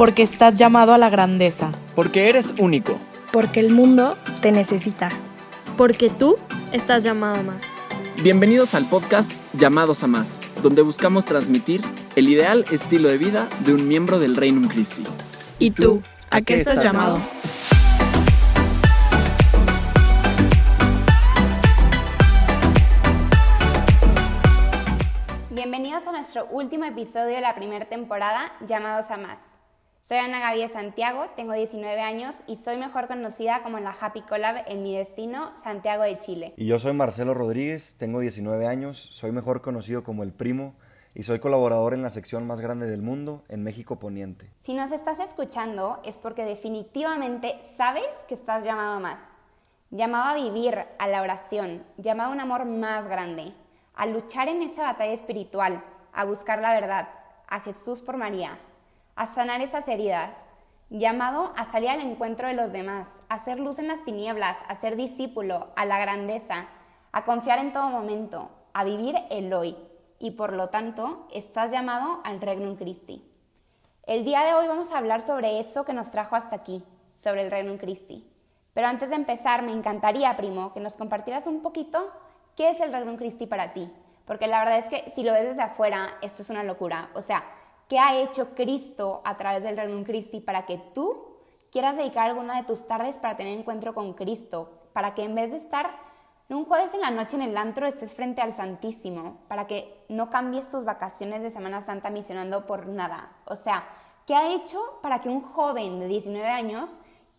Porque estás llamado a la grandeza. Porque eres único. Porque el mundo te necesita. Porque tú estás llamado a más. Bienvenidos al podcast Llamados a Más, donde buscamos transmitir el ideal estilo de vida de un miembro del Reino Christi. ¿Y tú? ¿A qué estás llamado? Bienvenidos a nuestro último episodio de la primera temporada, Llamados a Más. Soy Ana Gaby de Santiago, tengo 19 años y soy mejor conocida como la Happy Collab en mi destino, Santiago de Chile. Y yo soy Marcelo Rodríguez, tengo 19 años, soy mejor conocido como El Primo y soy colaborador en la sección más grande del mundo, en México Poniente. Si nos estás escuchando es porque definitivamente sabes que estás llamado a más. Llamado a vivir, a la oración, llamado a un amor más grande, a luchar en esa batalla espiritual, a buscar la verdad, a Jesús por María, a sanar esas heridas, llamado a salir al encuentro de los demás, a hacer luz en las tinieblas, a ser discípulo, a la grandeza, a confiar en todo momento, a vivir el hoy. Y por lo tanto, estás llamado al Regnum Christi. El día de hoy vamos a hablar sobre eso que nos trajo hasta aquí, sobre el Regnum Christi. Pero antes de empezar, me encantaría, primo, que nos compartieras un poquito qué es el Regnum Christi para ti. Porque la verdad es que si lo ves desde afuera, esto es una locura. O sea, ¿Qué ha hecho Cristo a través del Regnum Christi para que tú quieras dedicar alguna de tus tardes para tener encuentro con Cristo? Para que en vez de estar un jueves en la noche en el antro estés frente al Santísimo, para que no cambies tus vacaciones de Semana Santa misionando por nada. O sea, ¿qué ha hecho para que un joven de 19 años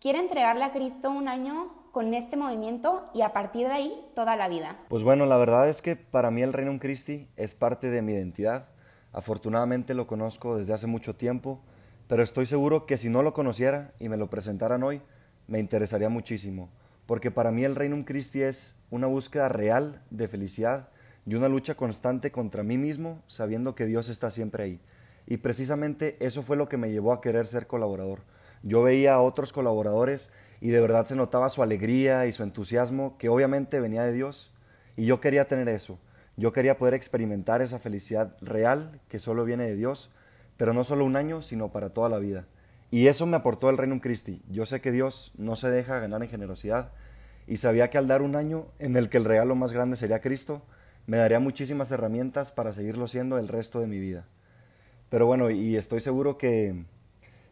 quiera entregarle a Cristo un año con este movimiento y a partir de ahí toda la vida? Pues bueno, la verdad es que para mí el Reino Christi es parte de mi identidad Afortunadamente lo conozco desde hace mucho tiempo, pero estoy seguro que si no lo conociera y me lo presentaran hoy, me interesaría muchísimo, porque para mí el Reino Christi es una búsqueda real de felicidad y una lucha constante contra mí mismo, sabiendo que Dios está siempre ahí. Y precisamente eso fue lo que me llevó a querer ser colaborador. Yo veía a otros colaboradores y de verdad se notaba su alegría y su entusiasmo, que obviamente venía de Dios, y yo quería tener eso. Yo quería poder experimentar esa felicidad real que solo viene de Dios, pero no solo un año, sino para toda la vida. Y eso me aportó el Reino Christi. Yo sé que Dios no se deja ganar en generosidad y sabía que al dar un año en el que el regalo más grande sería Cristo, me daría muchísimas herramientas para seguirlo siendo el resto de mi vida. Pero bueno, y estoy seguro que,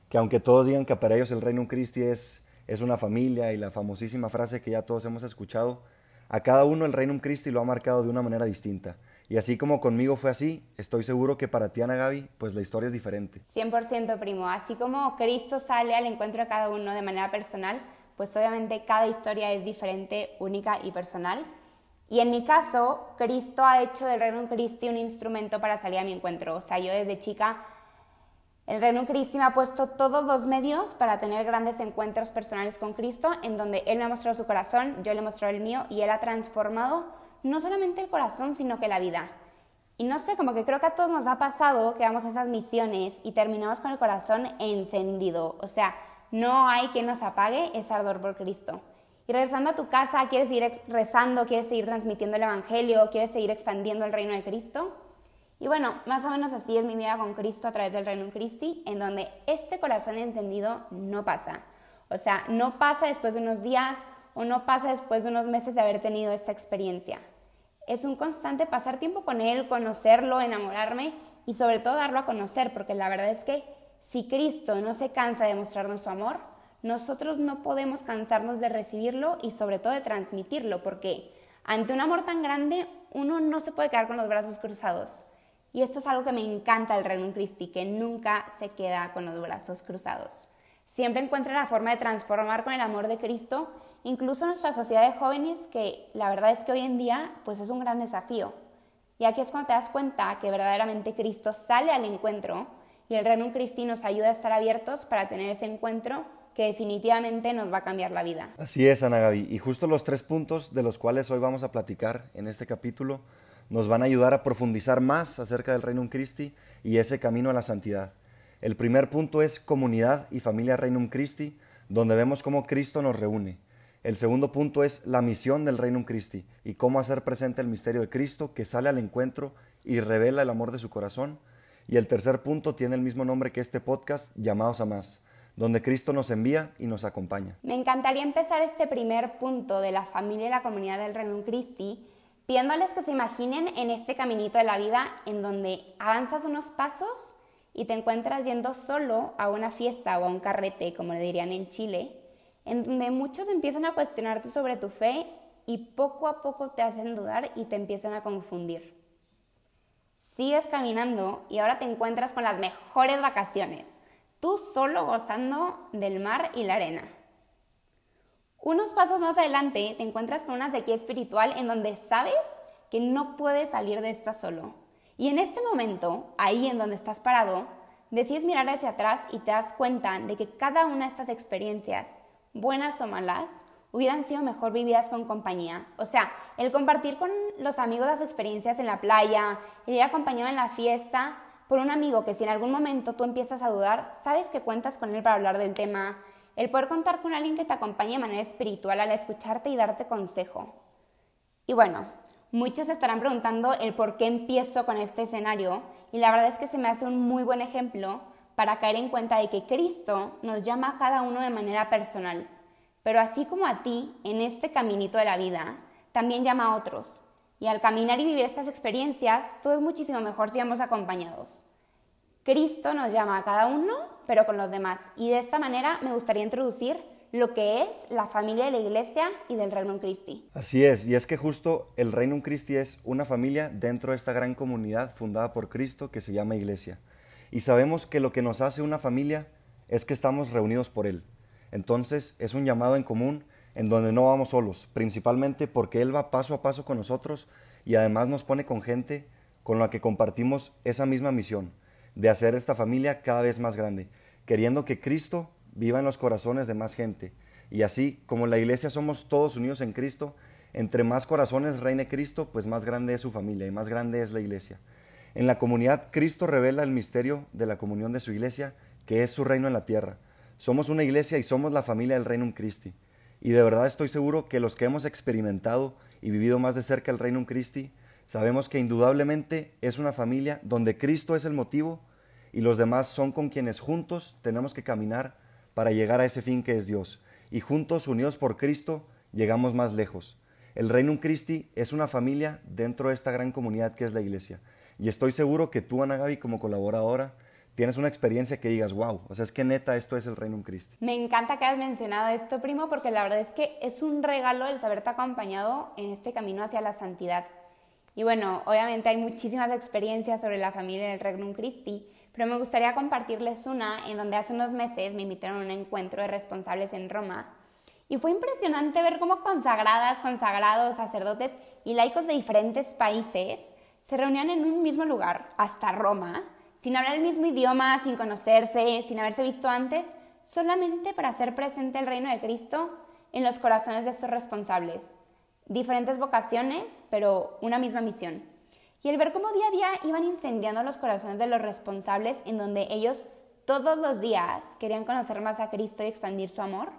que aunque todos digan que para ellos el Reino Christi es, es una familia y la famosísima frase que ya todos hemos escuchado, a cada uno el Reino Christi lo ha marcado de una manera distinta. Y así como conmigo fue así, estoy seguro que para ti, Ana Gaby, pues la historia es diferente. 100% primo. Así como Cristo sale al encuentro de cada uno de manera personal, pues obviamente cada historia es diferente, única y personal. Y en mi caso, Cristo ha hecho del Reino Christi un instrumento para salir a mi encuentro. O sea, yo desde chica el Reino Cristo me ha puesto todos los medios para tener grandes encuentros personales con Cristo, en donde Él me ha mostrado su corazón, yo le mostrado el mío y Él ha transformado no solamente el corazón, sino que la vida. Y no sé, como que creo que a todos nos ha pasado que vamos a esas misiones y terminamos con el corazón encendido. O sea, no hay quien nos apague ese ardor por Cristo. Y regresando a tu casa, quieres seguir rezando, quieres seguir transmitiendo el Evangelio, quieres seguir expandiendo el reino de Cristo. Y bueno, más o menos así es mi vida con Cristo a través del Reino Christi, en donde este corazón encendido no pasa. O sea, no pasa después de unos días o no pasa después de unos meses de haber tenido esta experiencia. Es un constante pasar tiempo con Él, conocerlo, enamorarme y sobre todo darlo a conocer, porque la verdad es que si Cristo no se cansa de mostrarnos su amor, nosotros no podemos cansarnos de recibirlo y sobre todo de transmitirlo, porque ante un amor tan grande uno no se puede quedar con los brazos cruzados. Y esto es algo que me encanta del Reino Christi, que nunca se queda con los brazos cruzados. Siempre encuentra la forma de transformar con el amor de Cristo, incluso nuestra sociedad de jóvenes, que la verdad es que hoy en día pues es un gran desafío. Y aquí es cuando te das cuenta que verdaderamente Cristo sale al encuentro y el Reino Christi nos ayuda a estar abiertos para tener ese encuentro que definitivamente nos va a cambiar la vida. Así es, Ana Gaby. Y justo los tres puntos de los cuales hoy vamos a platicar en este capítulo nos van a ayudar a profundizar más acerca del Reino Christi y ese camino a la santidad. El primer punto es comunidad y familia Reino Christi, donde vemos cómo Cristo nos reúne. El segundo punto es la misión del Reino Christi y cómo hacer presente el misterio de Cristo que sale al encuentro y revela el amor de su corazón. Y el tercer punto tiene el mismo nombre que este podcast, llamados a más, donde Cristo nos envía y nos acompaña. Me encantaría empezar este primer punto de la familia y la comunidad del Renum Christi pidiéndoles que se imaginen en este caminito de la vida en donde avanzas unos pasos y te encuentras yendo solo a una fiesta o a un carrete, como le dirían en Chile, en donde muchos empiezan a cuestionarte sobre tu fe y poco a poco te hacen dudar y te empiezan a confundir. Sigues caminando y ahora te encuentras con las mejores vacaciones, tú solo gozando del mar y la arena. Unos pasos más adelante te encuentras con una sequía espiritual en donde sabes que no puedes salir de esta solo. Y en este momento, ahí en donde estás parado, decides mirar hacia atrás y te das cuenta de que cada una de estas experiencias, buenas o malas, hubieran sido mejor vividas con compañía. O sea, el compartir con los amigos las experiencias en la playa, el ir acompañado en la fiesta, por un amigo que si en algún momento tú empiezas a dudar, sabes que cuentas con él para hablar del tema, el poder contar con alguien que te acompañe de manera espiritual al escucharte y darte consejo. Y bueno, muchos estarán preguntando el por qué empiezo con este escenario y la verdad es que se me hace un muy buen ejemplo para caer en cuenta de que Cristo nos llama a cada uno de manera personal, pero así como a ti en este caminito de la vida, también llama a otros. Y al caminar y vivir estas experiencias, todo es muchísimo mejor si vamos acompañados. Cristo nos llama a cada uno, pero con los demás. Y de esta manera me gustaría introducir lo que es la familia de la iglesia y del Reino Christi. Así es, y es que justo el Reino Christi es una familia dentro de esta gran comunidad fundada por Cristo que se llama iglesia. Y sabemos que lo que nos hace una familia es que estamos reunidos por Él. Entonces es un llamado en común en donde no vamos solos, principalmente porque Él va paso a paso con nosotros y además nos pone con gente con la que compartimos esa misma misión de hacer esta familia cada vez más grande, queriendo que Cristo viva en los corazones de más gente. Y así, como la iglesia somos todos unidos en Cristo, entre más corazones reine Cristo, pues más grande es su familia y más grande es la iglesia. En la comunidad, Cristo revela el misterio de la comunión de su iglesia, que es su reino en la tierra. Somos una iglesia y somos la familia del Reino Christi. Y de verdad estoy seguro que los que hemos experimentado y vivido más de cerca el Reino Christi, Sabemos que indudablemente es una familia donde Cristo es el motivo y los demás son con quienes juntos tenemos que caminar para llegar a ese fin que es Dios. Y juntos, unidos por Cristo, llegamos más lejos. El Reino Christi es una familia dentro de esta gran comunidad que es la iglesia. Y estoy seguro que tú, Ana Gaby, como colaboradora, tienes una experiencia que digas, wow, o sea, es que neta esto es el Reino Christi. Me encanta que hayas mencionado esto, primo, porque la verdad es que es un regalo el saberte acompañado en este camino hacia la santidad. Y bueno, obviamente hay muchísimas experiencias sobre la familia del Regnum Christi, pero me gustaría compartirles una en donde hace unos meses me invitaron a un encuentro de responsables en Roma. Y fue impresionante ver cómo consagradas, consagrados, sacerdotes y laicos de diferentes países se reunían en un mismo lugar, hasta Roma, sin hablar el mismo idioma, sin conocerse, sin haberse visto antes, solamente para hacer presente el reino de Cristo en los corazones de estos responsables diferentes vocaciones, pero una misma misión. Y el ver cómo día a día iban incendiando los corazones de los responsables en donde ellos todos los días querían conocer más a Cristo y expandir su amor,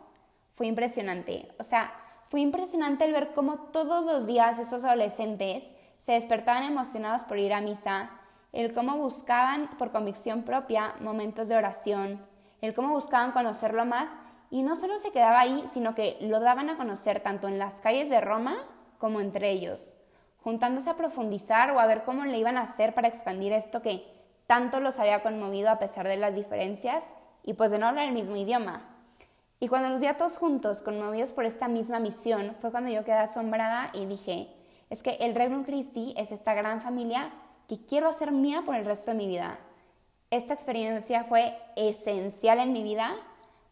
fue impresionante. O sea, fue impresionante el ver cómo todos los días esos adolescentes se despertaban emocionados por ir a misa, el cómo buscaban por convicción propia momentos de oración, el cómo buscaban conocerlo más y no solo se quedaba ahí, sino que lo daban a conocer tanto en las calles de Roma como entre ellos, juntándose a profundizar o a ver cómo le iban a hacer para expandir esto que tanto los había conmovido a pesar de las diferencias y pues de no hablar el mismo idioma. Y cuando los vi a todos juntos, conmovidos por esta misma misión, fue cuando yo quedé asombrada y dije, es que el Regnum Christi es esta gran familia que quiero hacer mía por el resto de mi vida. Esta experiencia fue esencial en mi vida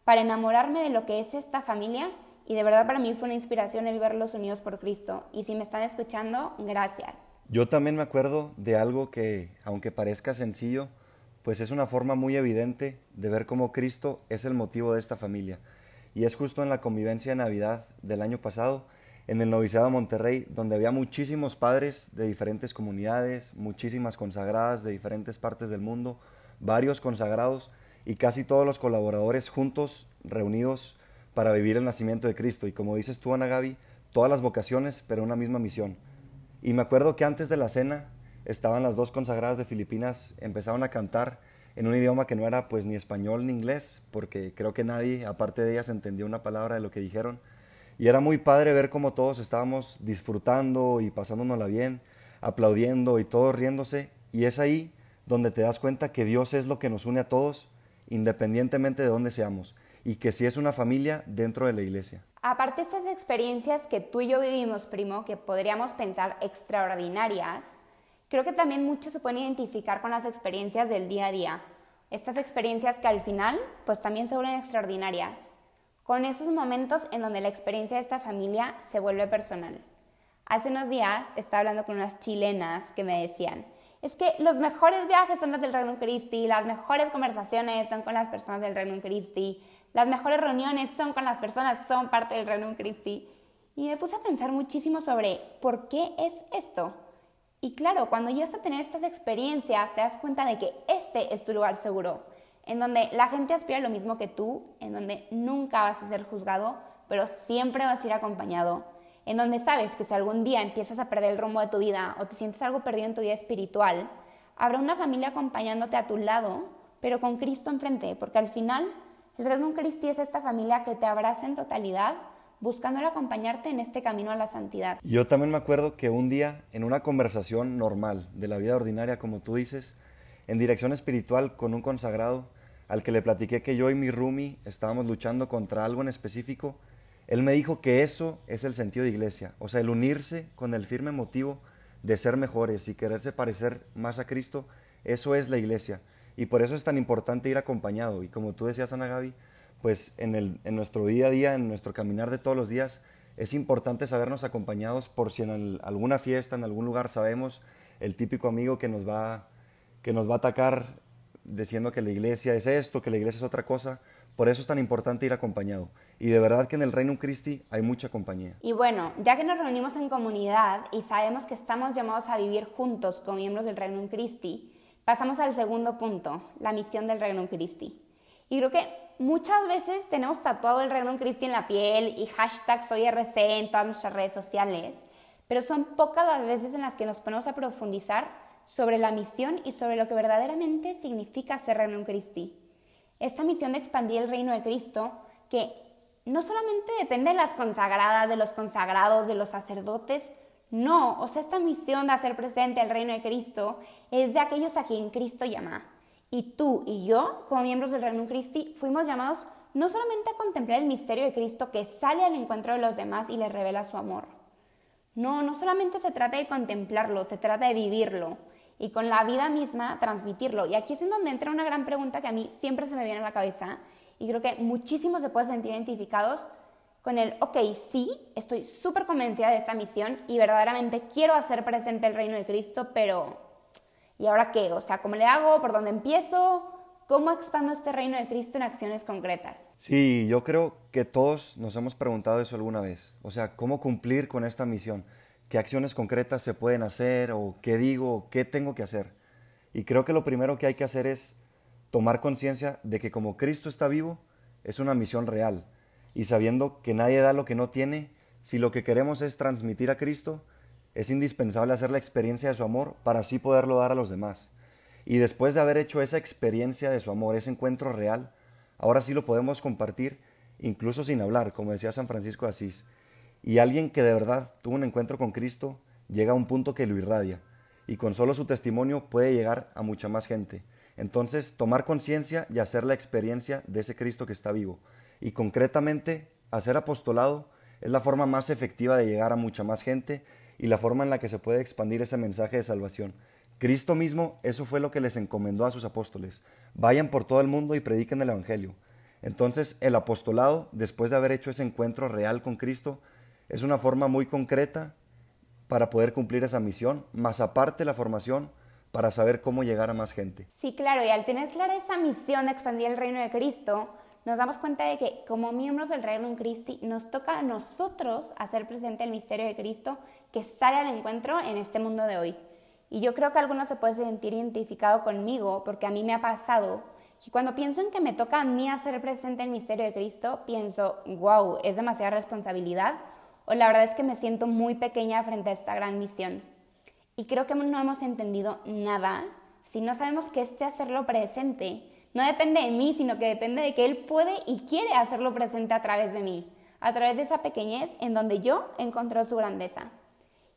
para enamorarme de lo que es esta familia y de verdad para mí fue una inspiración el verlos unidos por Cristo. Y si me están escuchando, gracias. Yo también me acuerdo de algo que, aunque parezca sencillo, pues es una forma muy evidente de ver cómo Cristo es el motivo de esta familia. Y es justo en la convivencia de Navidad del año pasado, en el Noviciado de Monterrey, donde había muchísimos padres de diferentes comunidades, muchísimas consagradas de diferentes partes del mundo, varios consagrados, y casi todos los colaboradores juntos, reunidos para vivir el nacimiento de Cristo. Y como dices tú, Ana Gaby, todas las vocaciones, pero una misma misión. Y me acuerdo que antes de la cena, estaban las dos consagradas de Filipinas, empezaron a cantar en un idioma que no era pues ni español ni inglés, porque creo que nadie, aparte de ellas, entendía una palabra de lo que dijeron. Y era muy padre ver cómo todos estábamos disfrutando y pasándonosla bien, aplaudiendo y todos riéndose. Y es ahí donde te das cuenta que Dios es lo que nos une a todos, independientemente de dónde seamos, y que si es una familia dentro de la iglesia. Aparte de estas experiencias que tú y yo vivimos, primo, que podríamos pensar extraordinarias, creo que también muchos se pueden identificar con las experiencias del día a día. Estas experiencias que al final, pues también se vuelven extraordinarias. Con esos momentos en donde la experiencia de esta familia se vuelve personal. Hace unos días estaba hablando con unas chilenas que me decían, es que los mejores viajes son los del Reino Christi, las mejores conversaciones son con las personas del Reino Christi, las mejores reuniones son con las personas que son parte del Reino Christi. Y me puse a pensar muchísimo sobre por qué es esto. Y claro, cuando llegas a tener estas experiencias, te das cuenta de que este es tu lugar seguro, en donde la gente aspira lo mismo que tú, en donde nunca vas a ser juzgado, pero siempre vas a ir acompañado en donde sabes que si algún día empiezas a perder el rumbo de tu vida o te sientes algo perdido en tu vida espiritual, habrá una familia acompañándote a tu lado, pero con Cristo enfrente, porque al final el Reino Cristo es esta familia que te abraza en totalidad, buscándole acompañarte en este camino a la santidad. Yo también me acuerdo que un día, en una conversación normal de la vida ordinaria, como tú dices, en dirección espiritual con un consagrado, al que le platiqué que yo y mi Rumi estábamos luchando contra algo en específico, él me dijo que eso es el sentido de iglesia, o sea, el unirse con el firme motivo de ser mejores y quererse parecer más a Cristo, eso es la iglesia. Y por eso es tan importante ir acompañado. Y como tú decías, Ana Gaby, pues en, el, en nuestro día a día, en nuestro caminar de todos los días, es importante sabernos acompañados por si en alguna fiesta, en algún lugar sabemos el típico amigo que nos va, que nos va a atacar diciendo que la iglesia es esto, que la iglesia es otra cosa, por eso es tan importante ir acompañado. Y de verdad que en el Reino Christi hay mucha compañía. Y bueno, ya que nos reunimos en comunidad y sabemos que estamos llamados a vivir juntos como miembros del Reino Christi, pasamos al segundo punto, la misión del Reino Christi. Y creo que muchas veces tenemos tatuado el Reino Christi en la piel y hashtag soy RC en todas nuestras redes sociales, pero son pocas las veces en las que nos ponemos a profundizar sobre la misión y sobre lo que verdaderamente significa ser Reino Christi esta misión de expandir el reino de Cristo, que no solamente depende de las consagradas, de los consagrados, de los sacerdotes, no, o sea, esta misión de hacer presente el reino de Cristo es de aquellos a quien Cristo llama. Y tú y yo, como miembros del reino de Cristo, fuimos llamados no solamente a contemplar el misterio de Cristo que sale al encuentro de los demás y les revela su amor. No, no solamente se trata de contemplarlo, se trata de vivirlo y con la vida misma transmitirlo. Y aquí es en donde entra una gran pregunta que a mí siempre se me viene a la cabeza y creo que muchísimos se pueden sentir identificados con el, ok, sí, estoy súper convencida de esta misión y verdaderamente quiero hacer presente el reino de Cristo, pero ¿y ahora qué? O sea, ¿cómo le hago? ¿Por dónde empiezo? ¿Cómo expando este reino de Cristo en acciones concretas? Sí, yo creo que todos nos hemos preguntado eso alguna vez. O sea, ¿cómo cumplir con esta misión? Qué acciones concretas se pueden hacer o qué digo, qué tengo que hacer. Y creo que lo primero que hay que hacer es tomar conciencia de que como Cristo está vivo, es una misión real. Y sabiendo que nadie da lo que no tiene, si lo que queremos es transmitir a Cristo, es indispensable hacer la experiencia de su amor para así poderlo dar a los demás. Y después de haber hecho esa experiencia de su amor, ese encuentro real, ahora sí lo podemos compartir, incluso sin hablar, como decía San Francisco de Asís. Y alguien que de verdad tuvo un encuentro con Cristo llega a un punto que lo irradia y con solo su testimonio puede llegar a mucha más gente. Entonces, tomar conciencia y hacer la experiencia de ese Cristo que está vivo. Y concretamente, hacer apostolado es la forma más efectiva de llegar a mucha más gente y la forma en la que se puede expandir ese mensaje de salvación. Cristo mismo, eso fue lo que les encomendó a sus apóstoles. Vayan por todo el mundo y prediquen el Evangelio. Entonces, el apostolado, después de haber hecho ese encuentro real con Cristo, es una forma muy concreta para poder cumplir esa misión, más aparte la formación para saber cómo llegar a más gente. Sí, claro, y al tener clara esa misión de expandir el reino de Cristo, nos damos cuenta de que como miembros del reino en Cristo nos toca a nosotros hacer presente el misterio de Cristo que sale al encuentro en este mundo de hoy. Y yo creo que algunos se pueden sentir identificado conmigo porque a mí me ha pasado y cuando pienso en que me toca a mí hacer presente el misterio de Cristo, pienso, wow, es demasiada responsabilidad o la verdad es que me siento muy pequeña frente a esta gran misión. Y creo que no hemos entendido nada si no sabemos que este hacerlo presente no depende de mí, sino que depende de que Él puede y quiere hacerlo presente a través de mí, a través de esa pequeñez en donde yo encontró su grandeza.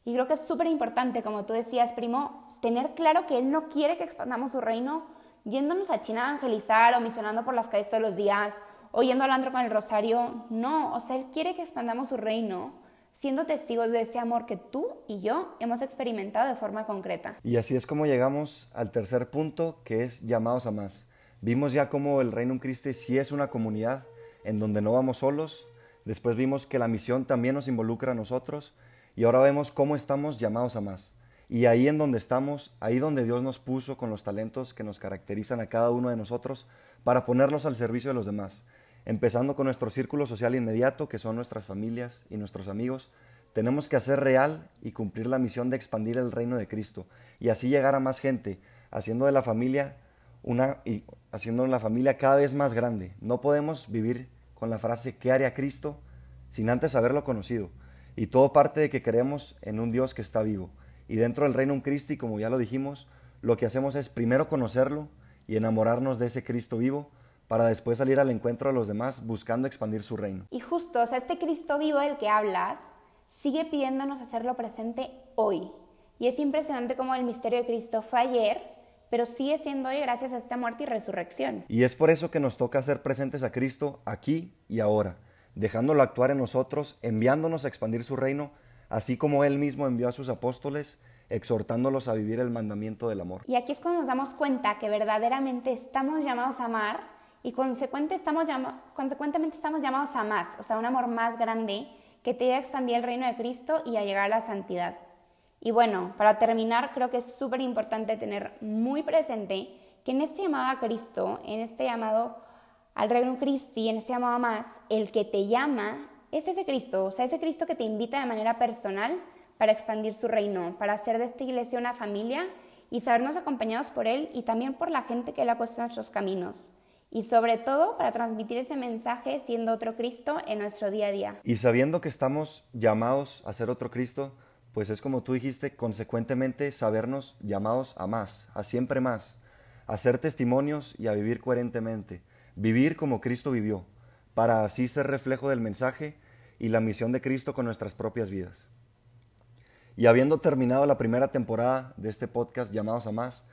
Y creo que es súper importante, como tú decías, primo, tener claro que Él no quiere que expandamos su reino yéndonos a China a evangelizar o misionando por las calles todos los días o yendo al antro con el rosario. No, o sea, Él quiere que expandamos su reino siendo testigos de ese amor que tú y yo hemos experimentado de forma concreta. Y así es como llegamos al tercer punto, que es llamados a más. Vimos ya cómo el Reino Cristo sí es una comunidad en donde no vamos solos. Después vimos que la misión también nos involucra a nosotros. Y ahora vemos cómo estamos llamados a más. Y ahí en donde estamos, ahí donde Dios nos puso con los talentos que nos caracterizan a cada uno de nosotros para ponerlos al servicio de los demás. Empezando con nuestro círculo social inmediato, que son nuestras familias y nuestros amigos, tenemos que hacer real y cumplir la misión de expandir el reino de Cristo y así llegar a más gente, haciendo de la familia una y haciendo la familia cada vez más grande. No podemos vivir con la frase ¿qué haría Cristo? sin antes haberlo conocido. Y todo parte de que creemos en un Dios que está vivo. Y dentro del reino un Cristo, como ya lo dijimos, lo que hacemos es primero conocerlo y enamorarnos de ese Cristo vivo para después salir al encuentro de los demás buscando expandir su reino. Y justo, o sea, este Cristo vivo del que hablas sigue pidiéndonos hacerlo presente hoy. Y es impresionante cómo el misterio de Cristo fue ayer, pero sigue siendo hoy gracias a esta muerte y resurrección. Y es por eso que nos toca hacer presentes a Cristo aquí y ahora, dejándolo actuar en nosotros, enviándonos a expandir su reino, así como Él mismo envió a sus apóstoles exhortándolos a vivir el mandamiento del amor. Y aquí es cuando nos damos cuenta que verdaderamente estamos llamados a amar y consecuentemente estamos, llamados a más, o sea, un amor más grande que te lleve a expandir el reino de Cristo y a llegar a la santidad. Y bueno, para terminar, creo que es súper importante tener muy presente que en este llamado a Cristo, en este llamado al reino Cristi, en este llamado a más, el que te llama es ese Cristo, o sea, ese Cristo que te invita de manera personal para expandir su reino, para hacer de esta iglesia una familia y sabernos acompañados por Él y también por la gente que Él ha puesto en nuestros caminos y sobre todo para transmitir ese mensaje siendo otro Cristo en nuestro día a día. Y sabiendo que estamos llamados a ser otro Cristo, pues es como tú dijiste, consecuentemente sabernos llamados a más, a siempre más, a ser testimonios y a vivir coherentemente, vivir como Cristo vivió, para así ser reflejo del mensaje y la misión de Cristo con nuestras propias vidas. Y habiendo terminado la primera temporada de este podcast llamados a más,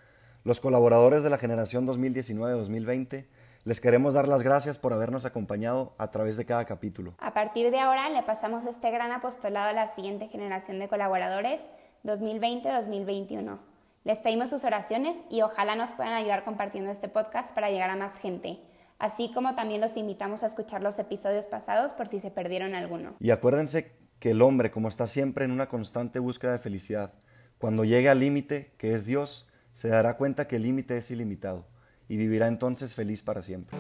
los colaboradores de la generación 2019-2020 les queremos dar las gracias por habernos acompañado a través de cada capítulo. A partir de ahora le pasamos este gran apostolado a la siguiente generación de colaboradores 2020-2021. Les pedimos sus oraciones y ojalá nos puedan ayudar compartiendo este podcast para llegar a más gente. Así como también los invitamos a escuchar los episodios pasados por si se perdieron alguno. Y acuérdense que el hombre, como está siempre en una constante búsqueda de felicidad, cuando llegue al límite, que es Dios, se dará cuenta que el límite es ilimitado y vivirá entonces feliz para siempre.